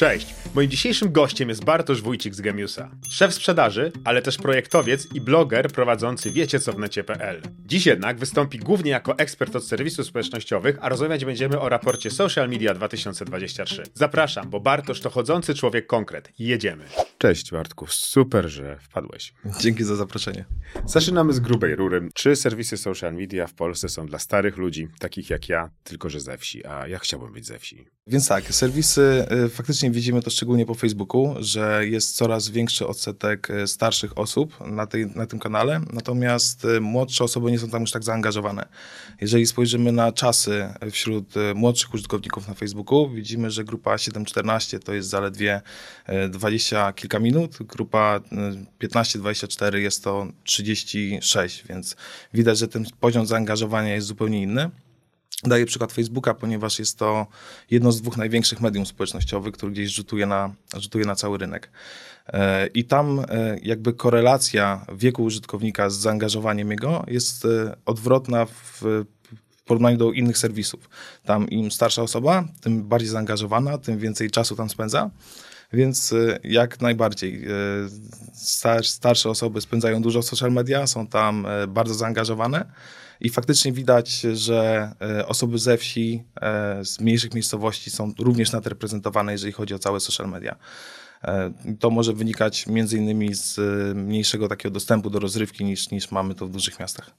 Cześć! Moim dzisiejszym gościem jest Bartosz Wójcik z Gemiusa. Szef sprzedaży, ale też projektowiec i bloger prowadzący wiecie co w necie.pl. Dziś jednak wystąpi głównie jako ekspert od serwisów społecznościowych, a rozmawiać będziemy o raporcie Social Media 2023. Zapraszam, bo Bartosz to chodzący człowiek konkret. Jedziemy. Cześć Bartku, super, że wpadłeś. Dzięki za zaproszenie. Zaczynamy z grubej rury. Czy serwisy social media w Polsce są dla starych ludzi, takich jak ja, tylko że ze wsi, a ja chciałbym być ze wsi? Więc tak, serwisy, y, faktycznie widzimy to szczególnie po Facebooku, że jest coraz większy odsetek y, starszych osób na, tej, na tym kanale, natomiast y, młodsze osoby nie są tam już tak zaangażowane. Jeżeli spojrzymy na czasy wśród młodszych użytkowników na Facebooku, widzimy, że grupa 7-14 to jest zaledwie 20 kilka minut, grupa 15-24 jest to 36, więc widać, że ten poziom zaangażowania jest zupełnie inny. Daję przykład Facebooka, ponieważ jest to jedno z dwóch największych medium społecznościowych, który gdzieś rzutuje na, rzutuje na cały rynek. E, I tam e, jakby korelacja wieku użytkownika z zaangażowaniem jego jest e, odwrotna w porównaniu do innych serwisów. Tam im starsza osoba, tym bardziej zaangażowana, tym więcej czasu tam spędza. Więc jak najbardziej starsze osoby spędzają dużo w social media, są tam bardzo zaangażowane. I faktycznie widać, że e, osoby ze wsi, e, z mniejszych miejscowości są również nadreprezentowane, jeżeli chodzi o całe social media. E, to może wynikać między innymi z mniejszego takiego dostępu do rozrywki niż, niż mamy to w dużych miastach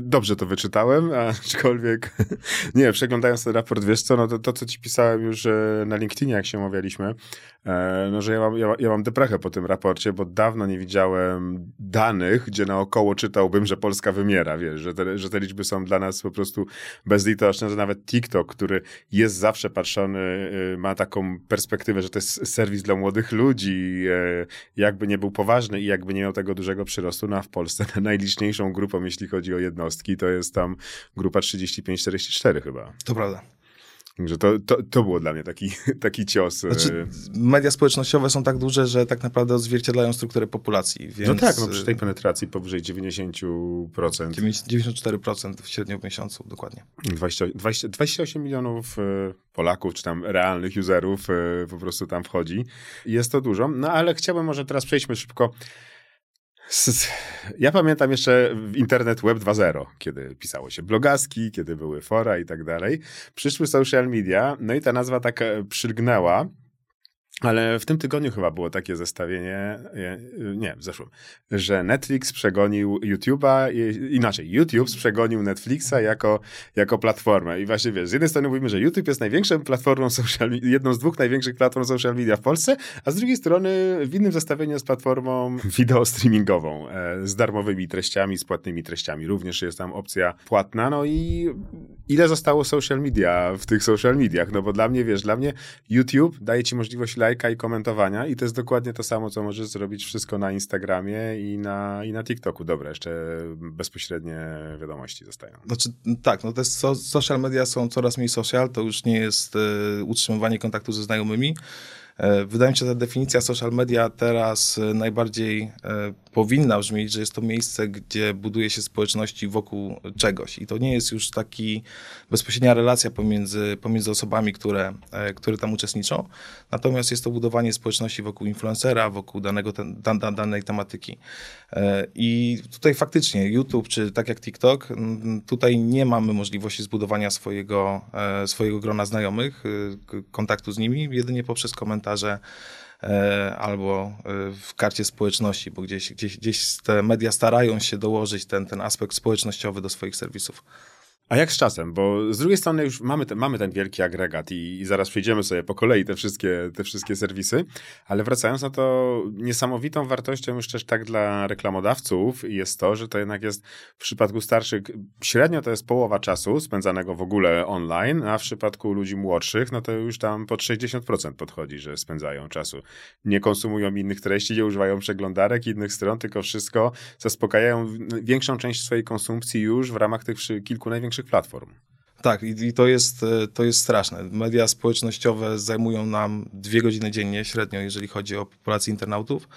dobrze to wyczytałem, aczkolwiek nie, przeglądając ten raport, wiesz co, no to, to co ci pisałem już e, na LinkedInie, jak się omawialiśmy, e, no że ja mam, ja, ja mam deprechę po tym raporcie, bo dawno nie widziałem danych, gdzie naokoło czytałbym, że Polska wymiera, wiesz, że te, że te liczby są dla nas po prostu bezlitoczne, że nawet TikTok, który jest zawsze patrzony, e, ma taką perspektywę, że to jest serwis dla młodych ludzi, jakby nie był poważny i jakby nie miał tego dużego przyrostu, no a w Polsce najliczniejszą grupą, jeśli chodzi o jedno jednostki, to jest tam grupa 35-44 chyba. To prawda. Także to, to, to było dla mnie taki, taki cios. Znaczy, media społecznościowe są tak duże, że tak naprawdę odzwierciedlają strukturę populacji. Więc... No tak, no przy tej penetracji powyżej 90%. 94% w średnio w miesiącu, dokładnie. 20, 20, 28 milionów e, Polaków, czy tam realnych userów e, po prostu tam wchodzi. Jest to dużo. No ale chciałbym może teraz przejdźmy szybko ja pamiętam jeszcze internet web 2.0, kiedy pisało się blogaski, kiedy były fora i tak dalej. Przyszły social media, no i ta nazwa tak e, przylgnęła. Ale w tym tygodniu chyba było takie zestawienie, nie, w zeszłym, że Netflix przegonił YouTube'a, inaczej, YouTube przegonił Netflixa jako, jako platformę. I właśnie wiesz, z jednej strony mówimy, że YouTube jest największą platformą social jedną z dwóch największych platform social media w Polsce, a z drugiej strony w innym zestawieniu jest platformą wideo streamingową e, z darmowymi treściami, z płatnymi treściami. Również jest tam opcja płatna. No i ile zostało social media w tych social mediach? No bo dla mnie, wiesz, dla mnie YouTube daje ci możliwość lajka i komentowania i to jest dokładnie to samo, co możesz zrobić wszystko na Instagramie i na, i na TikToku. Dobra, jeszcze bezpośrednie wiadomości zostają. Znaczy, tak, no te so, social media są coraz mniej social, to już nie jest y, utrzymywanie kontaktu ze znajomymi, wydaje mi się, że ta definicja social media teraz e, najbardziej e, powinna brzmieć, że jest to miejsce, gdzie buduje się społeczności wokół czegoś. I to nie jest już taki bezpośrednia relacja pomiędzy, pomiędzy osobami, które, które tam uczestniczą. Natomiast jest to budowanie społeczności wokół influencera, wokół danego ten, dan, danej tematyki. I tutaj faktycznie YouTube, czy tak jak TikTok, tutaj nie mamy możliwości zbudowania swojego, swojego grona znajomych, kontaktu z nimi, jedynie poprzez komentarze komentarze e, albo e, w karcie społeczności, bo gdzieś, gdzieś, gdzieś te media starają się dołożyć ten, ten aspekt społecznościowy do swoich serwisów. A jak z czasem? Bo z drugiej strony już mamy, te, mamy ten wielki agregat i, i, zaraz przejdziemy sobie po kolei te wszystkie, te wszystkie serwisy, ale wracając na to, niesamowitą wartością już też tak dla reklamodawców jest to, że to jednak jest w przypadku starszych, średnio to jest połowa czasu spędzanego w ogóle online, a w przypadku ludzi młodszych, no to już tam pod 60% podchodzi, że spędzają czasu. Nie konsumują innych treści, nie używają przeglądarek, innych stron, tylko wszystko zaspokajają większą część swojej konsumpcji już w ramach tych kilku największych platform. Tak, i, i, to, jest, e, to jest straszne. Media społecznościowe zajmują nam dwie godziny dziennie średnio, jeżeli chodzi o populację internautów.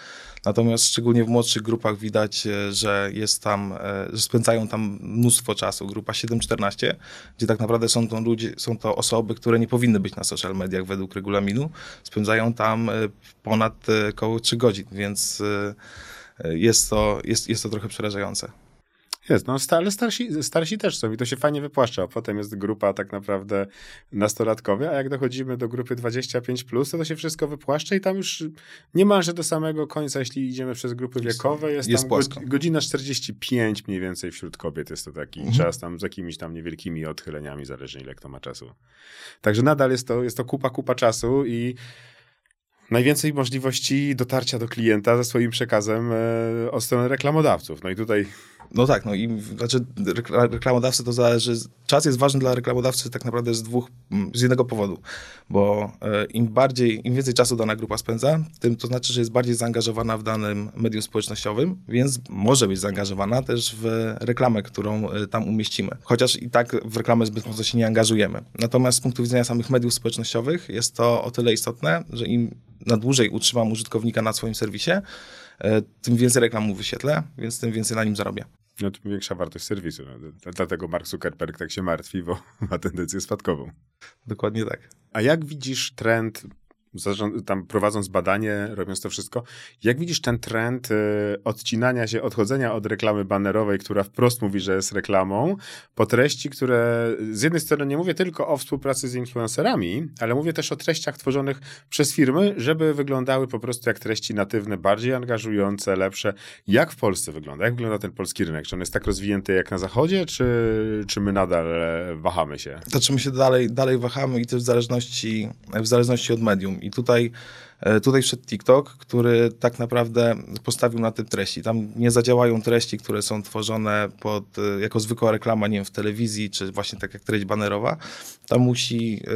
Natomiast szczególnie w młodszych grupach widać, e, że jest tam, e, że spędzają tam mnóstwo czasu. Grupa 7-14, gdzie tak naprawdę są to ludzie, są to osoby, które nie powinny być na social mediach według regulaminu, spędzają tam ponad około 3 godzin, więc jest to, jest, jest to trochę przerażające. Jest, no ale starsi, starsi też są i to się fajnie wypłaszcza. A potem jest grupa tak naprawdę nastolatkowa, a jak dochodzimy do grupy 25+, plus, to to się wszystko wypłaszcza i tam już niemalże do samego końca, jeśli idziemy przez grupy wiekowe, jest, jest tam godzina 45 mniej więcej wśród kobiet jest to taki mhm. czas tam z jakimiś tam niewielkimi odchyleniami, zależnie ile kto ma czasu. Także nadal jest to, jest to kupa, kupa czasu i najwięcej możliwości dotarcia do klienta ze swoim przekazem e, od strony reklamodawców. No i tutaj no tak, no i znaczy reklamodawcy to zależy. Czas jest ważny dla reklamodawcy tak naprawdę z dwóch, z jednego powodu, bo e, im bardziej, im więcej czasu dana grupa spędza, tym to znaczy, że jest bardziej zaangażowana w danym medium społecznościowym, więc może być zaangażowana też w reklamę, którą e, tam umieścimy. Chociaż i tak w reklamę zbyt mocno się nie angażujemy. Natomiast z punktu widzenia samych mediów społecznościowych jest to o tyle istotne, że im na dłużej utrzymam użytkownika na swoim serwisie, e, tym więcej reklam mu wyświetlę, więc tym więcej na nim zarobię. No to większa wartość serwisu. No, dlatego Mark Zuckerberg tak się martwi, bo ma tendencję spadkową. Dokładnie tak. A jak widzisz trend tam prowadząc badanie, robiąc to wszystko, jak widzisz ten trend y, odcinania się, odchodzenia od reklamy banerowej, która wprost mówi, że jest reklamą, po treści, które z jednej strony nie mówię tylko o współpracy z influencerami, ale mówię też o treściach tworzonych przez firmy, żeby wyglądały po prostu jak treści natywne, bardziej angażujące, lepsze. Jak w Polsce wygląda? Jak wygląda ten polski rynek? Czy on jest tak rozwinięty jak na zachodzie, czy, czy my nadal e, wahamy się? To czy my się dalej, dalej wahamy i to w zależności, w zależności od medium. I tutaj, e, tutaj wszedł TikTok, który tak naprawdę postawił na tym treści. Tam nie zadziałają treści, które są tworzone pod, e, jako zwykła reklama, nie wiem, w telewizji, czy właśnie tak jak treść banerowa. Tam musi e,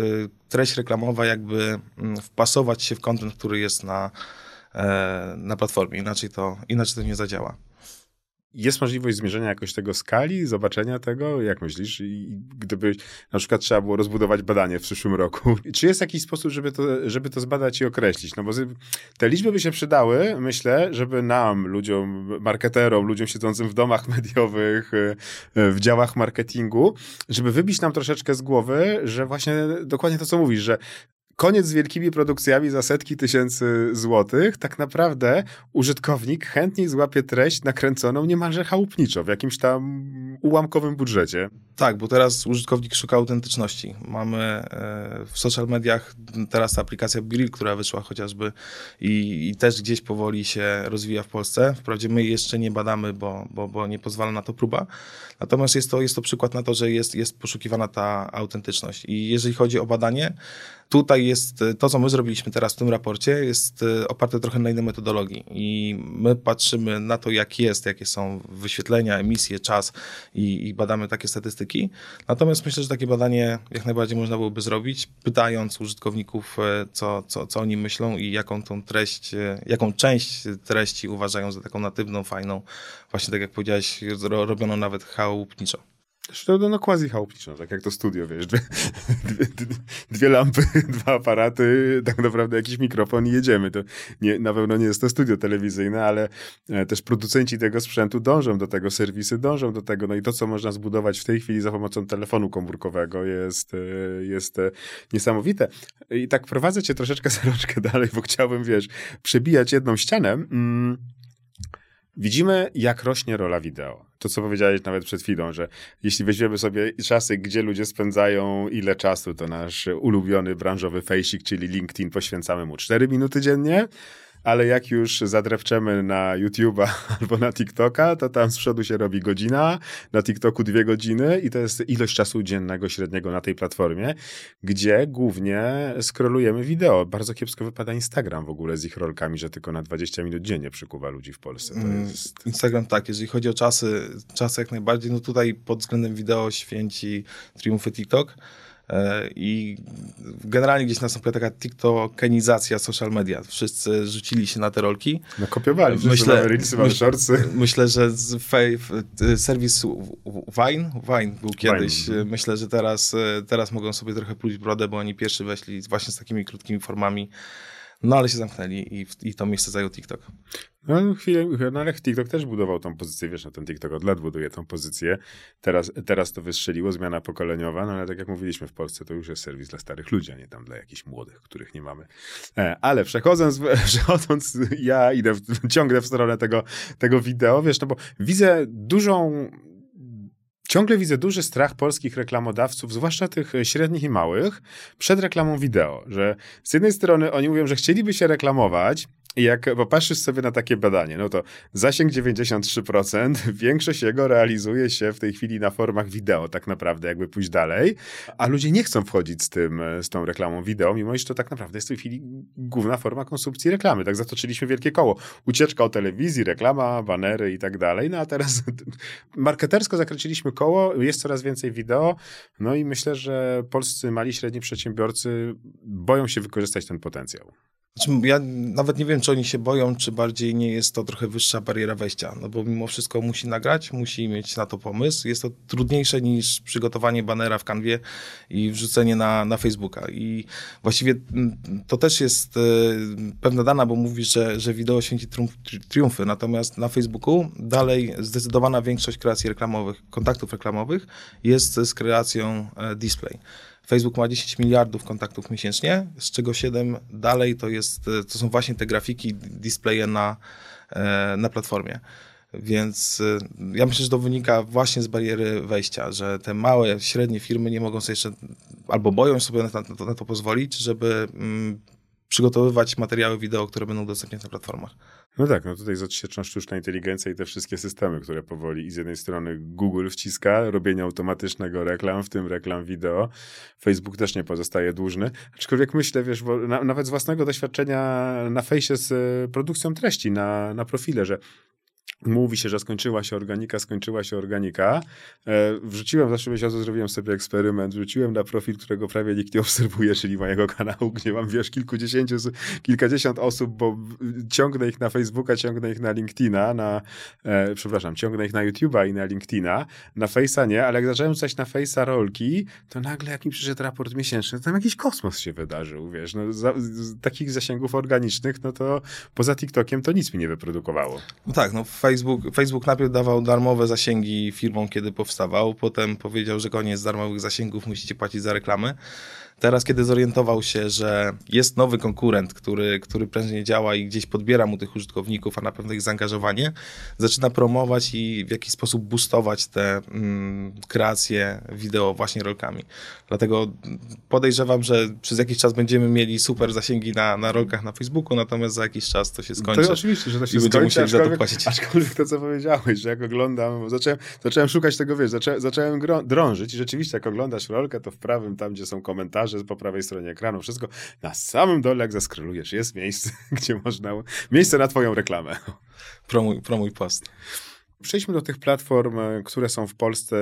treść reklamowa jakby mm, wpasować się w kontent, który jest na, na platformie. Inaczej to, inaczej to nie zadziała. Jest możliwość zmierzenia jakoś tego skali, zobaczenia tego? Jak myślisz? I gdyby na przykład trzeba było rozbudować badanie w przyszłym roku, czy jest jakiś sposób, żeby to, żeby to zbadać i określić? No bo te liczby by się przydały, myślę, żeby nam, ludziom, marketerom, ludziom siedzącym w domach mediowych, e, w działach marketingu, żeby wybić nam troszeczkę z głowy, że właśnie dokładnie to, co mówisz, że koniec z wielkimi produkcjami za setki tysięcy złotych, tak naprawdę użytkownik chętniej złapie treść nakręconą niemalże chałupniczo, w jakimś tam ułamkowym budżecie. Tak, bo teraz użytkownik szuka autentyczności. Mamy e, w social mediach teraz aplikacja Brill, która wyszła chociażby i, i, też gdzieś powoli się rozwija w Polsce. Wprawdzie my jeszcze nie badamy, bo, bo, bo nie pozwala na to próba. Natomiast jest to, jest to przykład na to, że jest, jest poszukiwana ta autentyczność. I jeżeli chodzi o badanie, tutaj jest to, co my zrobiliśmy teraz w tym raporcie, jest e, oparte trochę na innej metodologii. I my patrzymy na to, jak jest, jakie są wyświetlenia, emisje, czas i, i badamy takie statystyki. Natomiast myślę, że takie badanie jak najbardziej można byłoby zrobić, pytając użytkowników, e, co, co, co oni myślą i jaką tą treść, e, jaką część treści uważają za taką natywną, fajną, właśnie tak jak powiedziałeś, robioną nawet chałupniczo. Zresztą no, quasi chałupniczą, tak jak to studio, wiesz, dwie, dwie, dwie, lampy, dwa aparaty, tak naprawdę jakiś mikrofon i jedziemy. To nie, na pewno nie jest to studio telewizyjne, ale e, też producenci tego sprzętu dążą do tego, serwisy dążą do tego, no i to, co można zbudować w tej chwili za pomocą telefonu komórkowego jest, e, jest e, niesamowite. I tak prowadzę cię troszeczkę za dalej, bo chciałbym, wiesz, przebijać jedną ścianę. Mm Widzimy, jak rośnie rola wideo. To, co powiedziałeś nawet przed chwilą, że jeśli weźmiemy sobie czasy, gdzie ludzie spędzają ile czasu, to nasz ulubiony branżowy fejsik, czyli LinkedIn, poświęcamy mu 4 minuty dziennie, ale jak już zadrewczemy na YouTube'a albo na TikToka, to tam z przodu się robi godzina, na TikToku dwie godziny i to jest ilość czasu dziennego średniego na tej platformie, gdzie głównie skrolujemy wideo. Bardzo kiepsko wypada Instagram w ogóle z ich rolkami, że tylko na 20 minut dziennie przykuwa ludzi w Polsce. Mm, jest... Instagram tak, jeżeli chodzi o czasy, czasy jak najbardziej, no tutaj pod względem wideo święci triumfy TikTok. E, I generalnie gdzieś nastąpiła taka tiktokenizacja social media. Wszyscy rzucili się na te rolki. No kopiowali, myślę, mamy reelsy, mamy shortsy. Myślę, że serwis Vine, Vine był kiedyś. Vine. Myślę, że teraz, teraz mogą sobie trochę pluć brodę, bo oni pierwszy weszli właśnie z takimi krótkimi formami no ale się zamknęli i, i to miejsce zajął TikTok. No chwilę, no ale TikTok też budował tą pozycję, wiesz, no ten TikTok od lat buduje tą pozycję. Teraz, teraz to wystrzeliło, zmiana pokoleniowa, no ale tak jak mówiliśmy w Polsce, to już jest serwis dla starych ludzi, a nie tam dla jakichś młodych, których nie mamy. E, ale przechodząc, przechodząc ja idę w, ciągle w stronę tego, tego wideo, wiesz, no bo widzę dużą Ciągle widzę duży strach polskich reklamodawców, zwłaszcza tych średnich i małych, przed reklamą wideo. Że z jednej strony oni mówią, że chcieliby się reklamować, jak popatrzysz sobie na takie badanie, no to zasięg 93%, większość jego realizuje się w tej chwili na formach wideo, tak naprawdę, jakby pójść dalej, a ludzie nie chcą wchodzić z tym, z tą reklamą wideo, mimo że to tak naprawdę jest w tej chwili główna forma konsumpcji reklamy. Tak zatoczyliśmy wielkie koło. Ucieczka od telewizji, reklama, banery i tak dalej, no a teraz marketersko zakręciliśmy koło, jest coraz więcej wideo, no i myślę, że polscy mali, średni przedsiębiorcy boją się wykorzystać ten potencjał. Znaczy, ja nawet nie wiem, czy oni się boją, czy bardziej nie jest to trochę wyższa bariera wejścia, no bo mimo wszystko musi nagrać, musi mieć na to pomysł. Jest to trudniejsze niż przygotowanie banera w kanwie i wrzucenie na, na Facebooka. I właściwie mm, to też jest e, pewna dana, bo mówisz, że, że wideo święci triumfy, natomiast na Facebooku dalej zdecydowana większość kreacji reklamowych, kontaktów reklamowych jest z kreacją e, display. Facebook ma 10 miliardów kontaktów miesięcznie, z czego 7 dalej to, jest, to są właśnie te grafiki, displaye na, e, na platformie. Więc e, ja myślę, że to wynika właśnie z bariery wejścia, że te małe, średnie firmy nie mogą sobie jeszcze albo boją sobie na to, na to pozwolić, żeby mm, przygotowywać materiały wideo, które będą dostępne na platformach. No tak, no tutaj zatrzyma sztuczna inteligencja i te wszystkie systemy, które powoli i z jednej strony Google wciska, robienie automatycznego reklam, w tym reklam wideo. Facebook też nie pozostaje dłużny. Aczkolwiek myślę, wiesz, na, nawet z własnego doświadczenia na fejsie z e, produkcją treści, na, na profile, że Mówi się, że skończyła się organika, skończyła się organika. E, wrzuciłem, w zeszłym miesiącu zrobiłem sobie eksperyment, wrzuciłem na profil, którego prawie nikt nie obserwuje, czyli mojego kanału, gdzie mam, wiesz, kilkudziesięciu, kilkadziesiąt osób, bo ciągnę ich na Facebooka, ciągnę ich na LinkedIna, na, e, przepraszam, ciągnę ich na YouTube'a i na LinkedIna, na Face'a nie, ale jak zacząłem coś na Face'a rolki, to nagle jak mi przyszedł raport miesięczny, to tam jakiś kosmos się wydarzył, wiesz, no, za, z takich zasięgów organicznych, no to poza TikTokiem to nic mi nie wyprodukowało. No tak, no Facebook, Facebook najpierw dawał darmowe zasięgi firmom, kiedy powstawał, potem powiedział, że koniec darmowych zasięgów, musicie płacić za reklamy. Teraz, kiedy zorientował się, że jest nowy konkurent, który, który prężnie działa i gdzieś podbiera mu tych użytkowników, a na pewno ich zaangażowanie, zaczyna promować i w jakiś sposób boostować te mm, kreacje wideo właśnie rolkami. Dlatego podejrzewam, że przez jakiś czas będziemy mieli super zasięgi na, na rolkach na Facebooku, natomiast za jakiś czas to się skończy. To oczywiście, że to się i skończy, musieli za to płacić. Aczkolwiek to, co powiedziałeś, że jak oglądam, zacząłem, zacząłem szukać tego, wiesz, zacząłem drążyć i rzeczywiście, jak oglądasz rolkę, to w prawym, tam gdzie są komentarze, że po prawej stronie ekranu, wszystko. Na samym dole, jak zaskrolujesz, jest miejsce, gdzie można, miejsce na twoją reklamę. Promuj, promuj post. Przejdźmy do tych platform, e, które są w Polsce.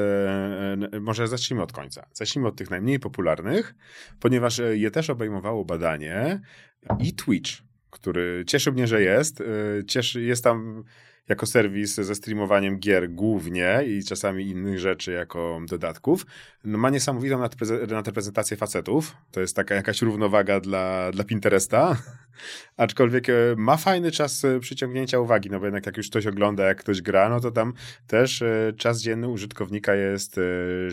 E, może zacznijmy od końca. Zacznijmy od tych najmniej popularnych, ponieważ e, je też obejmowało badanie i Twitch, który cieszy mnie, że jest. Cieszy, jest tam jako serwis ze streamowaniem gier głównie i czasami innych rzeczy jako dodatków, no ma niesamowitą nadreprezentację facetów. To jest taka jakaś równowaga dla, dla Pinteresta. Aczkolwiek e, ma fajny czas e, przyciągnięcia uwagi, no bo jednak jak już ktoś ogląda, jak ktoś gra, no to tam też e, czas dzienny użytkownika jest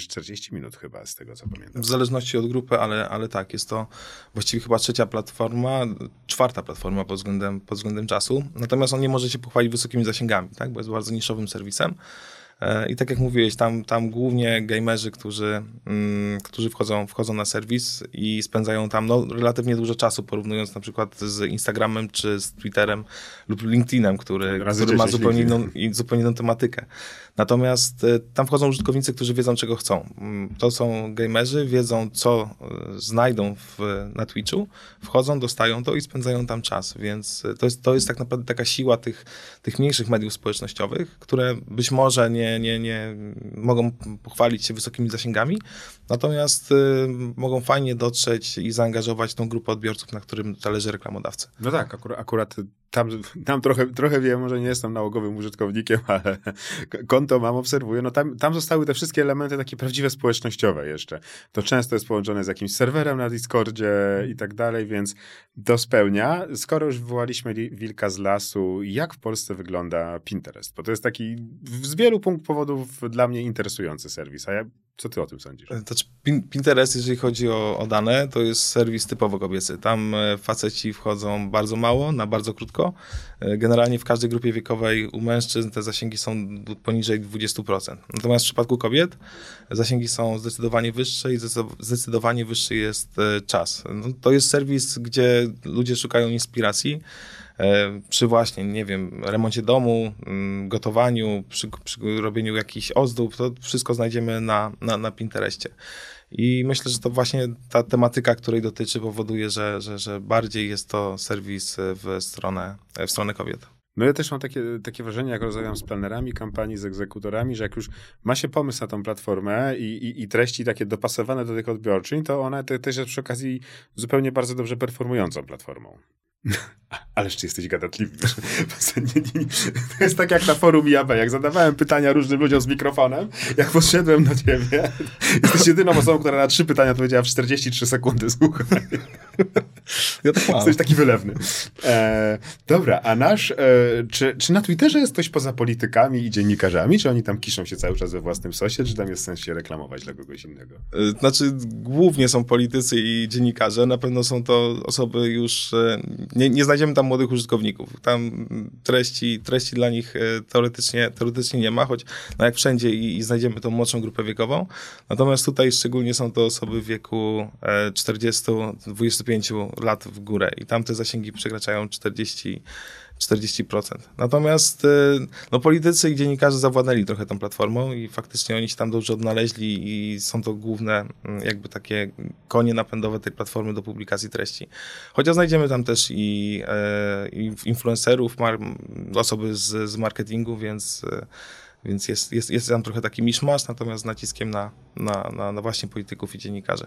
40 minut chyba, z tego co pamiętam. W zależności od grupy, ale, ale tak, jest to właściwie chyba trzecia platforma, czwarta platforma pod względem, pod względem czasu. Natomiast on nie może się pochwalić wysokimi zasięgami, tak? bo jest bardzo niszowym serwisem. E, I tak jak mówiłeś, tam, tam głównie gamerzy, którzy, mm, którzy wchodzą, wchodzą na serwis i spędzają tam no, relatywnie dużo czasu, porównując na przykład z Instagramem czy z Twitterem lub LinkedInem, który, który ma zupełnie inną, zupełnie inną tematykę. Natomiast e, tam wchodzą użytkownicy, którzy wiedzą, czego chcą. Mm, to są gamerzy, wiedzą, co e, znajdą w, na Twitchu, wchodzą, dostają to i spędzają tam czas. Więc to jest, to jest tak naprawdę taka siła tych, tych mniejszych mediów społecznościowych, które być może nie nie, nie, nie mogą pochwalić się wysokimi zasięgami, natomiast y, mogą fajnie dotrzeć i zaangażować tą grupę odbiorców, na którym zależy reklamodawcy. No tak, akurat, akurat tam, tam trochę, trochę wiem, może nie jestem nałogowym użytkownikiem, ale konto mam, obserwuję, no tam, tam zostały te wszystkie elementy takie prawdziwe społecznościowe jeszcze. To często jest połączone z jakimś serwerem na Discordzie i tak dalej, więc to spełnia. Skoro już wywołaliśmy wilka z lasu, jak w Polsce wygląda Pinterest? Bo to jest taki z wielu punktów powodów dla mnie interesujący serwis, a ja co ty o tym sądzisz? Znaczy, Pinterest, jeżeli chodzi o, o, dane, to jest serwis typowo kobiecy. Tam e, faceci wchodzą bardzo mało, na bardzo krótko. E, generalnie w każdej grupie wiekowej u mężczyzn te zasięgi są poniżej 20%. Natomiast w przypadku kobiet zasięgi są zdecydowanie wyższe i zdecydowanie wyższy jest czas. No, to jest serwis, gdzie ludzie szukają inspiracji. E, przy właśnie, nie wiem, remoncie domu, mm, gotowaniu, przy, przy robieniu jakichś ozdób, to wszystko znajdziemy na, na, na Pinterestie. I myślę, że to właśnie ta tematyka, której dotyczy, powoduje, że, że, że bardziej jest to serwis w stronę, w stronę kobiet. No ja też mam takie, takie wrażenie, jak rozmawiam z planerami kampanii, z egzekutorami, że jak już ma się pomysł na tą platformę i, i, i treści takie dopasowane do tych odbiorczyń, to ona te, też jest przy okazji zupełnie bardzo dobrze performującą platformą. Ależ ty jesteś gadatliwy. To jest tak jak na forum Jabę, jak zadawałem pytania różnym ludziom z mikrofonem, jak podszedłem do ciebie, jesteś jedyną osobą, która na trzy pytania odpowiedziała w 43 sekundy, słuchaj. Ja tak Jesteś taki wylewny. E, dobra, a nasz, e, czy, czy na Twitterze jest ktoś poza politykami i dziennikarzami, czy oni tam kiszą się cały czas we własnym sosie, czy tam jest sens się reklamować dla kogoś innego? E, znaczy, głównie są politycy i dziennikarze, na pewno są to osoby już, e, nie, nie znajdziemy tam młodych użytkowników. Tam treści, treści dla nich e, teoretycznie, teoretycznie nie ma, choć no jak wszędzie i, i znajdziemy tą młodszą grupę wiekową. Natomiast tutaj szczególnie są to osoby w wieku 40-25 e, lat w górę i tam te zasięgi przekraczają 40 40%. Natomiast y, no, politycy i dziennikarze zawładnęli trochę tą platformą i faktycznie oni się tam dobrze odnaleźli i są to główne mm, jakby takie konie napędowe tej platformy do publikacji treści. Chociaż znajdziemy tam też i, e, i influencerów, osoby z, z marketingu, więc y, więc jest, jest, jest tam trochę taki miszmasz, natomiast z naciskiem na, na, na, na właśnie polityków i dziennikarzy.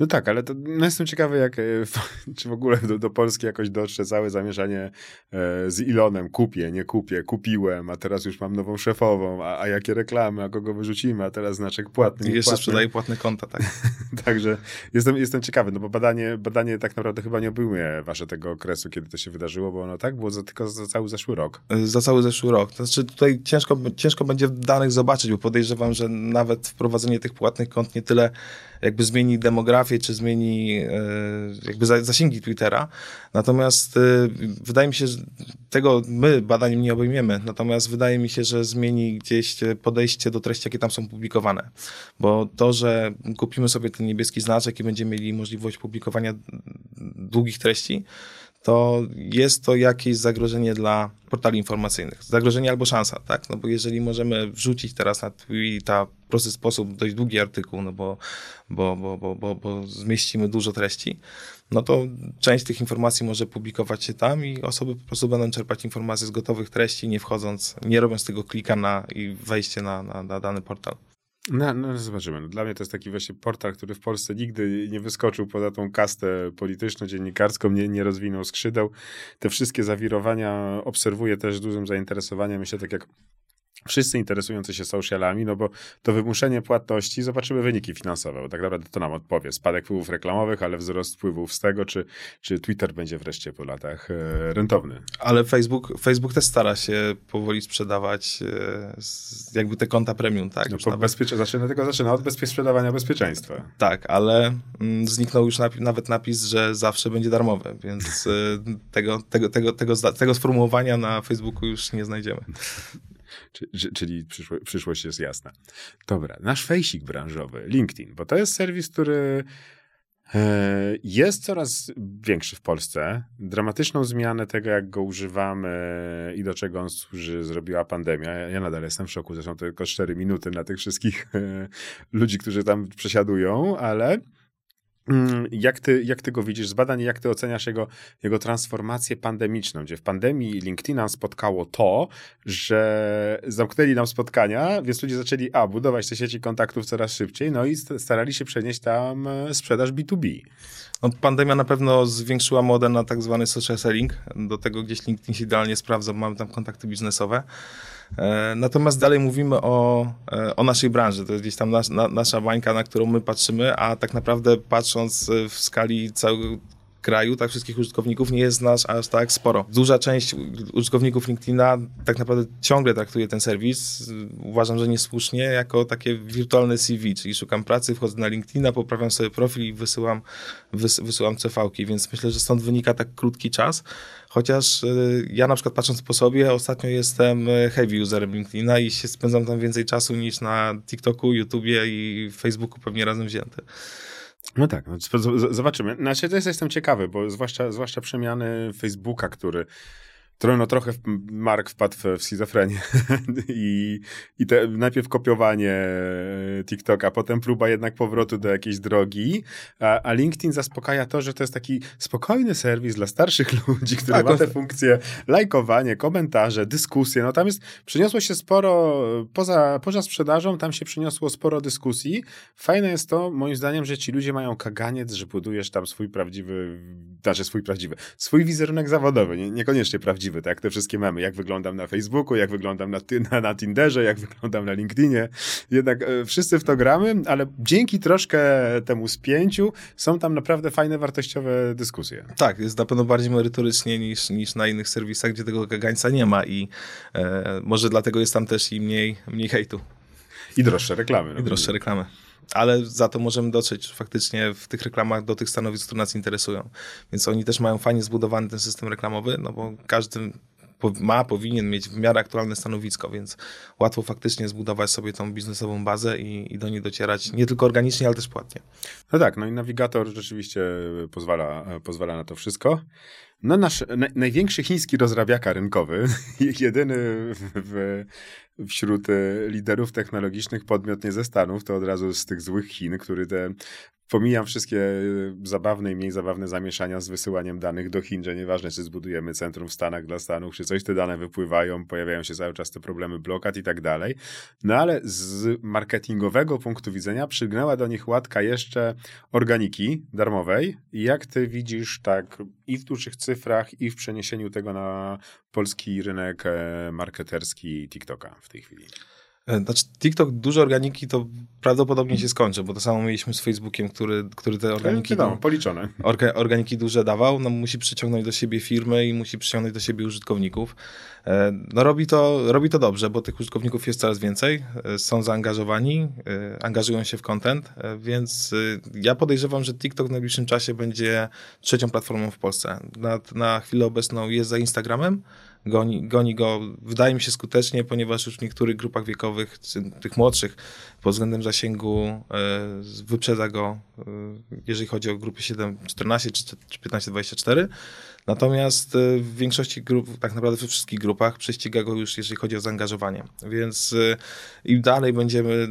No tak, ale to, no jestem ciekawy, jak, e, czy w ogóle do, do Polski jakoś dotrze całe zamierzenie e, z Ilonem. Kupię, nie kupię, kupiłem, a teraz już mam nową szefową, a, a jakie reklamy, a kogo wyrzucimy, a teraz znaczek płatny. I jeszcze sprzedaje płatne konta, tak. Także jestem, jestem ciekawy, no bo badanie, badanie tak naprawdę chyba nie obejmuje wasze tego okresu, kiedy to się wydarzyło, bo ono tak było za, tylko za cały zeszły rok. E, za cały zeszły rok. To znaczy tutaj ciężko, ciężko będzie danych zobaczyć, bo podejrzewam, że nawet wprowadzenie tych płatnych kont nie tyle jakby zmieni demografię, czy zmieni e, jakby zasięgi Twittera. Natomiast e, wydaje mi się, że tego my badaniem nie obejmiemy, natomiast wydaje mi się, że zmieni gdzieś podejście do treści, jakie tam są publikowane. Bo to, że kupimy sobie ten niebieski znaczek i będziemy mieli możliwość publikowania długich treści, to jest to jakieś zagrożenie dla portali informacyjnych. Zagrożenie albo szansa, tak? No bo jeżeli możemy wrzucić teraz na Twitter w prosty sposób dość długi artykuł, no bo, bo, bo, bo, bo, bo zmieścimy dużo treści, no to część tych informacji może publikować się tam i osoby po prostu będą czerpać informacje z gotowych treści, nie wchodząc, nie robiąc tego klika na i wejście na, na, na dany portal. No, no zobaczymy. No, dla mnie to jest taki właśnie portal, który w Polsce nigdy nie wyskoczył poza tą kastę polityczno-dziennikarską, nie, nie rozwinął skrzydeł. Te wszystkie zawirowania obserwuję też z dużym zainteresowaniem. Myślę, tak jak wszyscy interesujący się socialami, no bo to wymuszenie płatności, zobaczymy wyniki finansowe, bo tak naprawdę to nam odpowie. Spadek wpływów reklamowych, ale wzrost wpływów z tego, czy, czy Twitter będzie wreszcie po latach e, rentowny. Ale Facebook, Facebook też stara się powoli sprzedawać e, jakby te konta premium, tak? No, po bezpiecze... zaczyna, tego zaczyna od bezpie... sprzedawania bezpieczeństwa. Tak, ale mm, zniknął już napi nawet napis, że zawsze będzie darmowe, więc e, tego, tego, tego, tego, tego sformułowania na Facebooku już nie znajdziemy. Czyli przyszłość jest jasna. Dobra, nasz fejsik branżowy, LinkedIn, bo to jest serwis, który e, jest coraz większy w Polsce. Dramatyczną zmianę tego, jak go używamy i do czego on służy, zrobiła pandemia. Ja nadal jestem w szoku, zresztą tylko 4 minuty na tych wszystkich e, ludzi, którzy tam przesiadują, ale jak ty, jak ty go widzisz z badań, jak ty oceniasz jego, jego transformację pandemiczną, gdzie w pandemii LinkedIna spotkało to, że zamknęli nam spotkania, więc ludzie zaczęli a, budować te sieci kontaktów coraz szybciej, no i starali się przenieść tam e, sprzedaż B2B. No, pandemia na pewno zwiększyła modę na tak zwany social selling. Do tego gdzieś LinkedIn się idealnie sprawdza, mamy tam kontakty biznesowe. E, natomiast dalej mówimy o, e, o naszej branży. To jest gdzieś tam na, nasza bańka, na którą my patrzymy, a tak naprawdę patrząc w skali całego kraju, tak, wszystkich użytkowników, nie jest nas aż tak sporo. Duża część użytkowników LinkedIna tak naprawdę ciągle traktuje ten serwis, uważam, że niesłusznie, jako takie wirtualne CV, czyli szukam pracy, wchodzę na LinkedIna, poprawiam sobie profil i wysyłam, wys, wysyłam CV-ki, więc myślę, że stąd wynika tak krótki czas, chociaż y, ja na przykład patrząc po sobie, ostatnio jestem y, heavy userem LinkedIna i się spędzam tam więcej czasu niż na TikToku, YouTubie i Facebooku pewnie razem wzięte. No tak, no, zobaczymy. Znaczy, to jest, jestem ciekawy, bo zwłaszcza, zwłaszcza przemiany Facebooka, który no, trochę Mark wpadł w, schizofrenię. I, i te, najpierw kopiowanie e, TikToka, potem próba jednak powrotu do jakiejś drogi, a, a, LinkedIn zaspokaja to, że to jest taki spokojny serwis dla starszych ludzi, który tak, ma te funkcje lajkowanie, komentarze, dyskusje, no tam jest, przyniosło się sporo, poza, poza sprzedażą, tam się przyniosło sporo dyskusji. Fajne jest to, moim zdaniem, że ci ludzie mają kaganiec, że budujesz tam swój prawdziwy, znaczy swój prawdziwy, swój wizerunek zawodowy, nie, niekoniecznie prawdziwy, prawdziwy, tak? Te wszystkie mamy, jak wyglądam na Facebooku, jak wyglądam na, na, na Tinderze, jak wyglądam na LinkedInie. Jednak e, wszyscy w to gramy, ale dzięki troszkę temu spięciu są tam naprawdę fajne, wartościowe dyskusje. Tak, jest na pewno bardziej merytorycznie niż, niż na innych serwisach, gdzie tego kagańca nie ma i e, może dlatego jest tam też i mniej, mniej hejtu. I droższe reklamy. No I droższe reklamy ale za to możemy dotrzeć faktycznie w tych reklamach do tych stanowisk, które nas interesują. Więc oni też mają fajnie zbudowany ten system reklamowy, no bo każdy ma, powinien mieć w miarę aktualne stanowisko, więc łatwo faktycznie zbudować sobie tą biznesową bazę i, i, do niej docierać nie tylko organicznie, ale też płatnie. No tak, no i nawigator rzeczywiście pozwala, pozwala na to wszystko. No nasz na, największy chiński rozrabiaka rynkowy, jedyny w, w, wśród liderów technologicznych podmiot nie ze Stanów, to od razu z tych złych Chin, który te Pomijam wszystkie y, zabawne i mniej zabawne zamieszania z wysyłaniem danych do Chin, że nieważne, czy zbudujemy centrum w Stanach dla Stanów, czy coś, te dane wypływają, pojawiają się cały czas te problemy blokad i tak dalej. No ale z marketingowego punktu widzenia przygnęła do nich łatka jeszcze organiki darmowej. Jak ty widzisz tak i w dużych cyfrach, i w przeniesieniu tego na polski rynek e, marketerski TikToka w tej chwili? E, znaczy, TikTok dużo organiki to prawdopodobnie się skończy, bo to samo mieliśmy z Facebookiem, który, który te organiki. No, policzone. Orga, organiki duże dawał, no musi przyciągnąć do siebie firmy i musi przyciągnąć do siebie użytkowników. E, no robi to, robi to dobrze, bo tych użytkowników jest coraz więcej, e, są zaangażowani, angażują się w content, więc ja podejrzewam, że TikTok w najbliższym czasie będzie trzecią platformą w Polsce. Na, na chwilę obecną jest za Instagramem, goni, goni go, wydaje mi się skutecznie, ponieważ już w niektórych grupach wiekowych, tych młodszych, pod względem zasięgu e, wyprzedza go, e, jeżeli chodzi o grupy 7, 14 czy 15, 24. Natomiast e, w większości grup, tak naprawdę we wszystkich grupach, prześciga go już, jeżeli chodzi o zaangażowanie. Więc im dalej będziemy,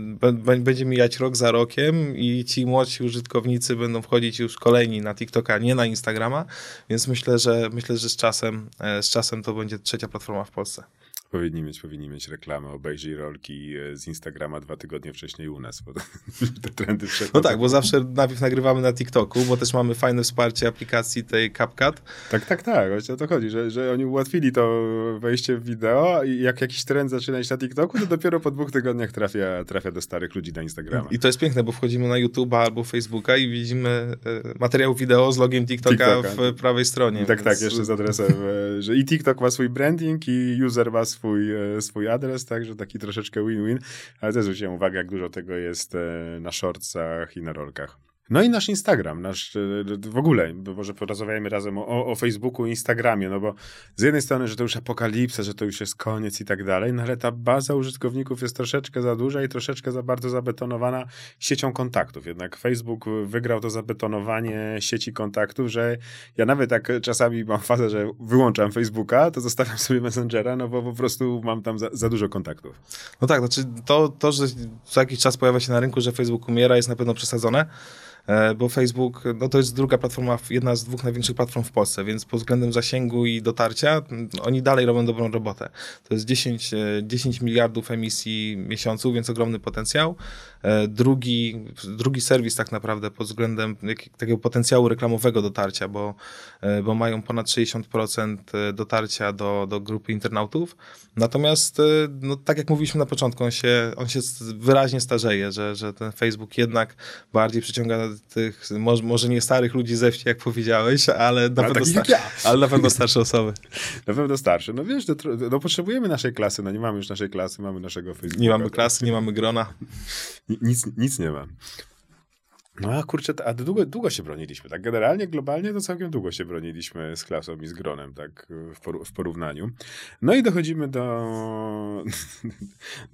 będzie mijać rok za rokiem i ci młodsi użytkownicy będą wchodzić już kolejni na TikToka, nie na Instagrama, więc myślę, że myślę, że z czasem, z czasem to będzie trzecia platforma w Polsce. Powinni mieć, powinni mieć reklamę, obejrzyj rolki e, z Instagrama dwa tygodnie wcześniej u nas, bo te trendy przechodzą. No tak, bo zawsze najpierw nagrywamy na TikToku, bo też mamy fajne wsparcie aplikacji tej CapCut. Tak, tak, tak, właśnie o to chodzi, że, że oni ułatwili to wejście w wideo i jak jakiś trend zaczyna iść na TikToku, to dopiero po dwóch tygodniach trafia, trafia do starych ludzi na Instagrama. I to jest piękne, bo wchodzimy na YouTube'a albo Facebooka i widzimy e, materiał wideo z logiem TikToka, TikToka. w prawej stronie. I tak, tak więc... tak, jeszcze z adresem, e, że i TikTok ma swój branding i user ma swój swój, e, swój adres, także taki troszeczkę win-win, ale też zwróciłem uwagę, jak dużo tego jest e, na shortsach i na rolkach. No i nasz Instagram, nasz e, w ogóle, bo może porozmawiajmy razem o, o Facebooku i Instagramie, no bo z jednej strony, że to już apokalipsa, że to już jest koniec i tak dalej, no ale ta baza użytkowników jest troszeczkę za duża i troszeczkę za bardzo zabetonowana siecią kontaktów. Jednak Facebook wygrał to zabetonowanie sieci kontaktów, że ja nawet tak czasami mam fazę, że wyłączam Facebooka, to zostawiam sobie Messengera, no bo po prostu mam tam za, za dużo kontaktów. No tak, znaczy to, to, że co jakiś czas pojawia się na rynku, że Facebook umiera jest na pewno przesadzone, bo Facebook no to jest druga platforma, jedna z dwóch największych platform w Polsce, więc pod względem zasięgu i dotarcia oni dalej robią dobrą robotę. To jest 10, 10 miliardów emisji miesiącu, więc ogromny potencjał. Drugi, drugi serwis tak naprawdę pod względem takiego potencjału reklamowego dotarcia, bo, bo mają ponad 60% dotarcia do, do grupy internautów. Natomiast, no, tak jak mówiliśmy na początku, on się, on się wyraźnie starzeje, że, że ten Facebook jednak bardziej przyciąga tych, może, może nie starych ludzi ze wsi, jak powiedziałeś, ale na, ale pewno, sta- ja. ale na pewno starsze osoby. Na pewno starsze. No wiesz, no, no, potrzebujemy naszej klasy, no nie mamy już naszej klasy, mamy naszego Facebooka. Nie mamy klasy, nie mamy grona. Nic, nic nie ma. No a kurczę, a długo, długo się broniliśmy, tak generalnie, globalnie to całkiem długo się broniliśmy z klasą i z gronem, tak w, porównaniu. No i dochodzimy do,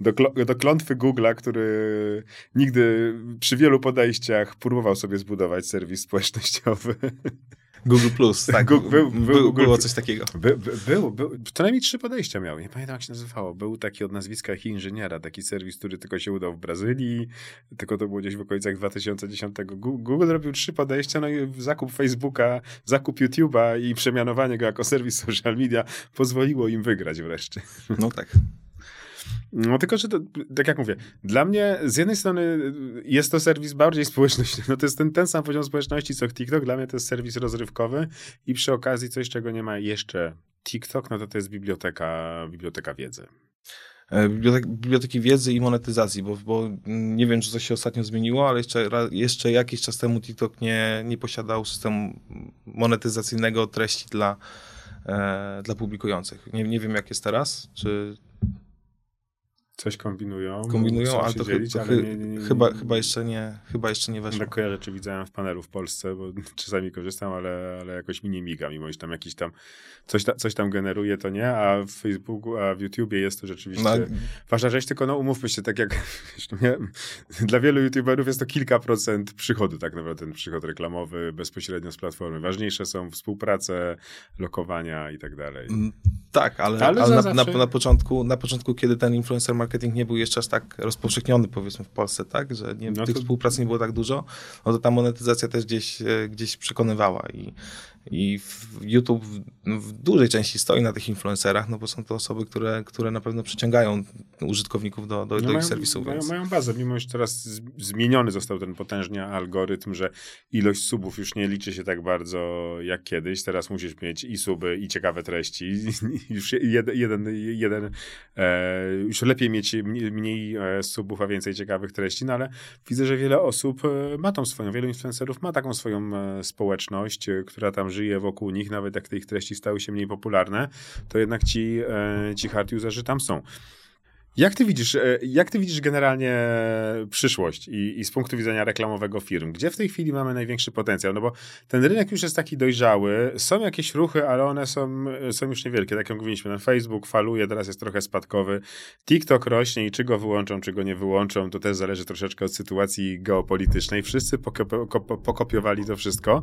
do, do klątwy Google'a, który nigdy przy wielu podejściach próbował sobie zbudować serwis społecznościowy. Google Plus, tak. Google, był, był, był, było coś takiego. By, by, był, był, co najmniej trzy podejścia miał. Nie pamiętam, jak się nazywało. Był taki od nazwiska inżyniera, taki serwis, który tylko się udał w Brazylii, tylko to było gdzieś w okolicach 2010. Google robił trzy podejścia, no i zakup Facebooka, zakup YouTube'a i przemianowanie go jako serwis social media pozwoliło im wygrać wreszcie. No tak. No tylko, że to, tak jak mówię, dla mnie z jednej strony jest to serwis bardziej społecznościowy, no to jest ten, ten sam poziom społeczności co TikTok, dla mnie to jest serwis rozrywkowy i przy okazji coś, czego nie ma jeszcze TikTok, no to to jest biblioteka, biblioteka wiedzy. E, bibliotek, biblioteki wiedzy i monetyzacji, bo, bo nie wiem, czy coś się ostatnio zmieniło, ale jeszcze, jeszcze jakiś czas temu TikTok nie, nie posiadał systemu monetyzacyjnego treści dla, e, dla publikujących. Nie, nie wiem, jak jest teraz, czy, Coś kombinują. Kombinują, ale to, dzielić, to ale nie, nie, nie, chyba, chyba, jeszcze nie, chyba jeszcze nie weszło. Tak kojarzę, czy widziałem w panelu w Polsce, bo czasami korzystam, ale, ale jakoś mi nie miga, mimo że tam jakiś tam coś, ta, coś tam generuje, to nie, a w Facebooku, a w YouTubie jest to rzeczywiście no, ważna rzecz, tylko no umówmy się, tak jak nie, dla wielu YouTuberów jest to kilka procent przychodu, tak naprawdę ten przychód reklamowy bezpośrednio z platformy. Ważniejsze są współprace, lokowania i tak dalej. Mm, tak, ale, ale, ale na, zawsze... na, na, początku, na początku, kiedy ten influencer marketing nie był jeszcze aż tak rozpowszechniony, powiedzmy, w Polsce, tak, że nie, no tych to... współprac nie było tak dużo, no to ta monetyzacja też gdzieś, e, gdzieś przekonywała i i YouTube w, w, dużej części stoi na tych influencerach, no bo są to osoby, które, które na pewno przyciągają użytkowników do, do, no do mają, ich serwisów. Mają, więc... mają bazę, mimo że teraz zmieniony został ten potężny algorytm, że ilość subów już nie liczy się tak bardzo jak kiedyś. Teraz musisz mieć i suby, i ciekawe treści. już jeden, jeden, jeden e, już lepiej mieć mniej e, subów, a więcej ciekawych treści, no ale widzę, że wiele osób e, ma tą swoją, wielu influencerów ma taką swoją e, społeczność, która tam żyje wokół nich, nawet jak te ich treści stały się mniej popularne, to jednak ci, ci hard userzy tam są. Jak ty widzisz, e, jak ty widzisz generalnie przyszłość i, i, z punktu widzenia reklamowego firm? Gdzie w tej chwili mamy największy potencjał? No bo ten rynek już jest taki dojrzały, są jakieś ruchy, ale one są, są już niewielkie. Tak jak mówiliśmy, ten Facebook faluje, teraz jest trochę spadkowy. TikTok rośnie i czy go wyłączą, czy go nie wyłączą, to też zależy troszeczkę od sytuacji geopolitycznej. Wszyscy pokopiowali to wszystko.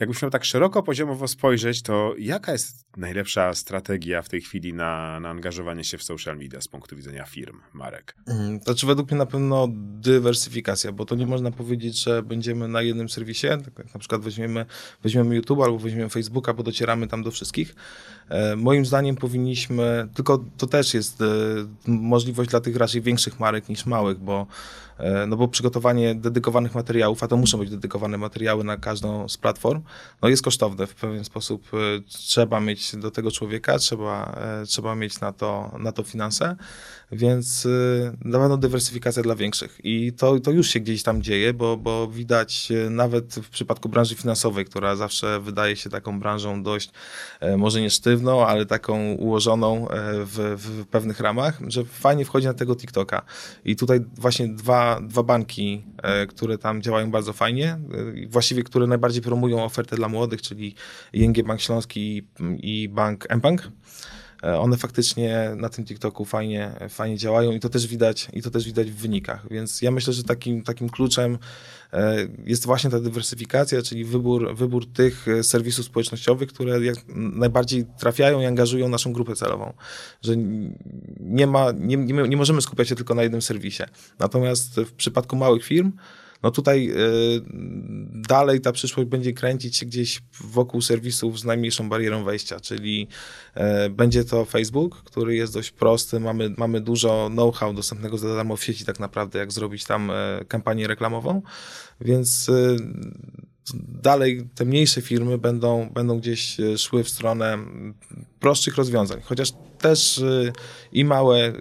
Jakbyś miał tak szeroko poziomowo spojrzeć, to jaka jest najlepsza strategia w tej chwili na, na angażowanie się w social media z punktu widzenia firm, marek? Mm, znaczy według mnie na pewno dywersyfikacja, bo to nie można powiedzieć, że będziemy na jednym serwisie, tak jak na przykład weźmiemy, weźmiemy YouTube albo weźmiemy Facebooka, bo docieramy tam do wszystkich. E, moim zdaniem powinniśmy, tylko to też jest e, możliwość dla tych raczej większych marek niż małych, bo no bo przygotowanie dedykowanych materiałów, a to muszą być dedykowane materiały na każdą z platform, no jest kosztowne w pewien sposób. E, trzeba mieć do tego człowieka, trzeba, e, trzeba mieć na to, na to finanse, więc na pewno dywersyfikacja dla większych. I to, to już się gdzieś tam dzieje, bo, bo widać nawet w przypadku branży finansowej, która zawsze wydaje się taką branżą dość, może nie sztywną, ale taką ułożoną w, w pewnych ramach, że fajnie wchodzi na tego TikToka. I tutaj właśnie dwa dwa, banki, e, które tam działają bardzo fajnie, e, właściwie które najbardziej promują ofertę dla młodych, czyli ING Bank Śląski i Bank mBank. E, one faktycznie na tym TikToku fajnie, fajnie działają i to też widać, i to też widać w wynikach. Więc ja myślę, że takim, takim kluczem jest właśnie ta dywersyfikacja, czyli wybór, wybór tych serwisów społecznościowych, które najbardziej trafiają i angażują naszą grupę celową. Że nie, ma, nie, nie, nie możemy skupiać się tylko na jednym serwisie. Natomiast w przypadku małych firm, No tutaj y, dalej ta przyszłość będzie kręcić się gdzieś wokół serwisów z najmniejszą barierą wejścia, czyli y, będzie to Facebook, który jest dość prosty, mamy, mamy dużo know-how dostępnego za darmo w sieci tak naprawdę, jak zrobić tam y, kampanię reklamową, więc dalej te mniejsze firmy będą, będą gdzieś e, szły w stronę prostszych rozwiązań. Chociaż też e, i małe, e,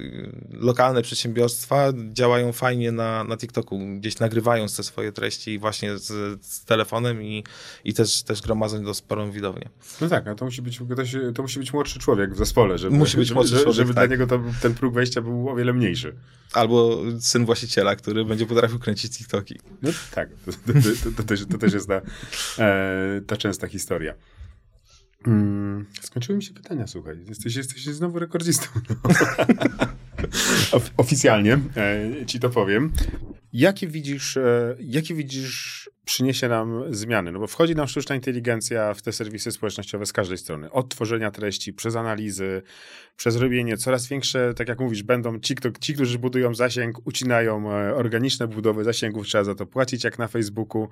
lokalne przedsiębiorstwa działają fajnie na, na TikToku, gdzieś nagrywając te swoje treści właśnie z, z telefonem i, i też, też gromadzą do sporą widownię. No tak, a to musi być, ktoś, to musi być młodszy człowiek w zespole, żeby, musi być młodszy żeby, człowiek, żeby tak. dla niego to, ten próg wejścia był o wiele mniejszy. Albo syn właściciela, który będzie potrafił kręcić TikToki. No tak, to, to, to, to też, też jest ta, e, ta częsta historia. Mm, skończyły mi się pytania, słuchaj. Jesteś, jesteś znowu rekordzistą. No. Oficjalnie e, ci to powiem. Jakie widzisz, e, jakie widzisz przyniesie nam zmiany? No bo wchodzi nam sztuczna inteligencja w te serwisy społecznościowe z każdej strony. Od tworzenia treści, przez analizy, przez robienie coraz większe, tak jak mówisz, będą ci, kto, ci którzy budują zasięg, ucinają e, organiczne budowy zasięgów, trzeba za to płacić, jak na Facebooku.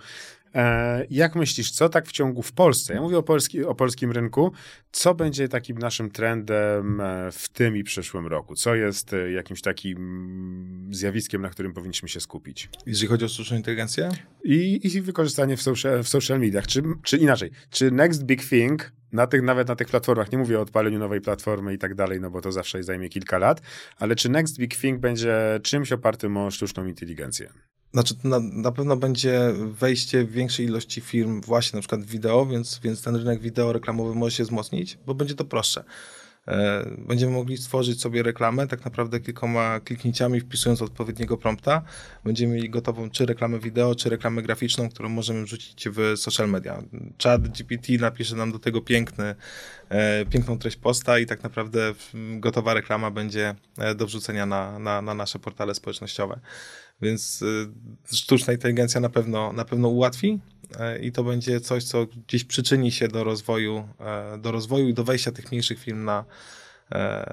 E, jak myślisz, co tak w ciągu w Polsce, ja mówię o, polski, o polskim rynku, co będzie takim naszym trendem e, w tym i przyszłym roku? Co jest e, jakimś takim zjawiskiem, na którym powinniśmy się skupić? Jeżeli chodzi o sztuczną inteligencję? I, i wykorzystanie w social, w social mediach. Czy, czy inaczej, czy next big thing na tych, nawet na tych platformach, nie mówię o odpaleniu nowej platformy i tak dalej, no bo to zawsze zajmie kilka lat, ale czy next big thing będzie czymś opartym o sztuczną inteligencję? Znaczy, na, na pewno będzie wejście większej ilości firm właśnie na przykład wideo, więc, więc ten rynek wideo reklamowy może się wzmocnić, bo będzie to prostsze. E, będziemy mogli stworzyć sobie reklamę tak naprawdę kilkoma kliknięciami, wpisując odpowiedniego prompta. Będziemy mieli gotową czy reklamę wideo, czy reklamę graficzną, którą możemy wrzucić w social media. Chat GPT napisze nam do tego piękny, e, piękną treść posta i tak naprawdę gotowa reklama będzie e, do wrzucenia na, na, na nasze portale społecznościowe. Więc sztuczna inteligencja na pewno, na pewno ułatwi i to będzie coś, co gdzieś przyczyni się do rozwoju, do rozwoju i do wejścia tych mniejszych firm na,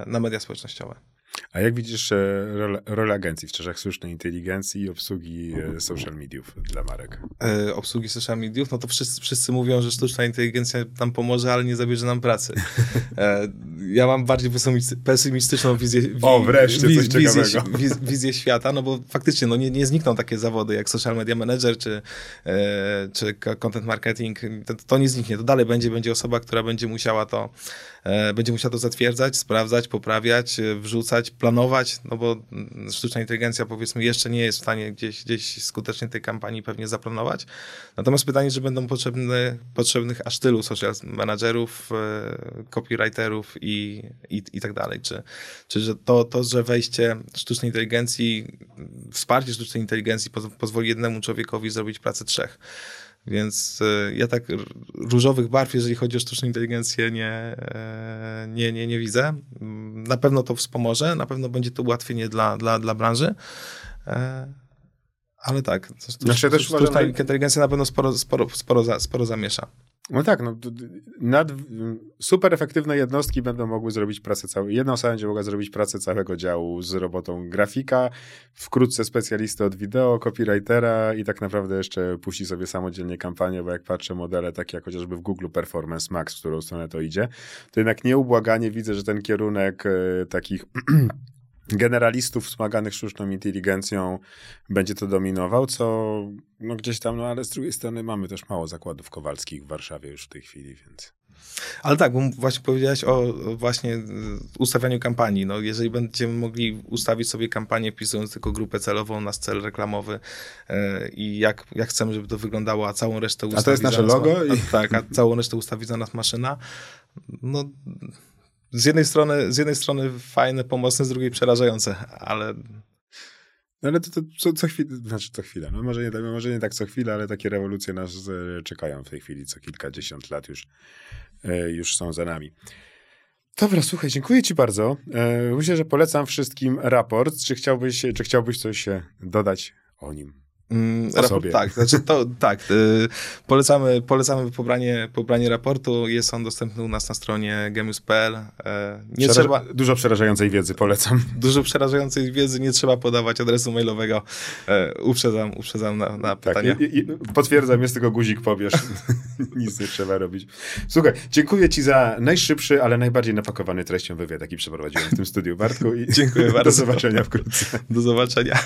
na media społecznościowe. A jak widzisz rolę, rolę agencji w czasach sztucznej inteligencji i obsługi social mediów dla marek? E, obsługi social mediów? No to wszyscy, wszyscy mówią, że sztuczna inteligencja nam pomoże, ale nie zabierze nam pracy. E, ja mam bardziej pesymistyczną wizję, wi, o, wreszcie coś wizję, wizję, wizję świata, no bo faktycznie no nie, nie znikną takie zawody jak social media manager czy, e, czy content marketing. To, to nie zniknie. To dalej będzie, będzie osoba, która będzie musiała to będzie musiała to zatwierdzać, sprawdzać, poprawiać, wrzucać, planować, no bo sztuczna inteligencja powiedzmy jeszcze nie jest w stanie gdzieś, gdzieś skutecznie tej kampanii pewnie zaplanować. Natomiast pytanie, że będą potrzebne, potrzebnych aż tylu social managerów, copywriterów i, i, i tak dalej. Czy, czy że to, to, że wejście sztucznej inteligencji, wsparcie sztucznej inteligencji pozwoli jednemu człowiekowi zrobić pracę trzech. Więc ja tak różowych barw, jeżeli chodzi o sztuczną inteligencję, nie, nie, nie, nie widzę. Na pewno to wspomoże, na pewno będzie to ułatwienie dla, dla, dla branży. Ale tak, znaczy, też sztuczna uważam, inteligencja na pewno sporo, sporo, sporo, sporo zamiesza. No tak, no, nad, super efektywne jednostki będą mogły zrobić pracę całej. Jedna osoba będzie mogła zrobić pracę całego działu z robotą grafika, wkrótce specjalisty od wideo, copywritera i tak naprawdę jeszcze puści sobie samodzielnie kampanię, bo jak patrzę modele takie jak chociażby w Google Performance Max, w którą stronę to idzie, to jednak nieubłaganie widzę, że ten kierunek e, takich generalistów wspomaganych sztuczną inteligencją będzie to dominował, co no gdzieś tam, no ale z drugiej strony mamy też mało zakładów kowalskich w Warszawie już w tej chwili, więc... Ale tak, bo właśnie powiedziałeś o właśnie ustawianiu kampanii. No, jeżeli będziemy mogli ustawić sobie kampanię, wpisując tylko grupę celową, nasz cel reklamowy yy, i jak, jak chcemy, żeby to wyglądało, a całą resztę ustawić... A to jest nasze logo? I... A, tak, a całą resztę ustawić za nas maszyna, no z jednej strony, z jednej strony fajne, pomocne, z drugiej przerażające, ale... No ale to, to co, co chwilę, znaczy co chwilę, no może nie, może nie tak co chwilę, ale takie rewolucje nas e, czekają w tej chwili, co kilkadziesiąt lat już, e, już są za nami. Dobra, słuchaj, dziękuję ci bardzo. E, myślę, że polecam wszystkim raport. Czy chciałbyś, czy chciałbyś coś dodać o nim? Mm, raport, tak, znaczy to, tak. Y, polecamy, polecamy pobranie, pobranie raportu. Jest on dostępny u nas na stronie gemius.pl. E, nie trzeba, Dużo przerażającej wiedzy, polecam. dużo przerażającej wiedzy, nie trzeba podawać adresu mailowego. E, uprzedzam, uprzedzam na, na Tak, pytania. i, i, potwierdzam, jest tylko guzik pobierz. Nic nie trzeba robić. Słuchaj, dziękuję ci za najszybszy, ale najbardziej napakowany treścią wywiad, jaki przeprowadziłem w tym studiu, Bartku. I Dziękuję Do bardzo. zobaczenia wkrótce. Do zobaczenia.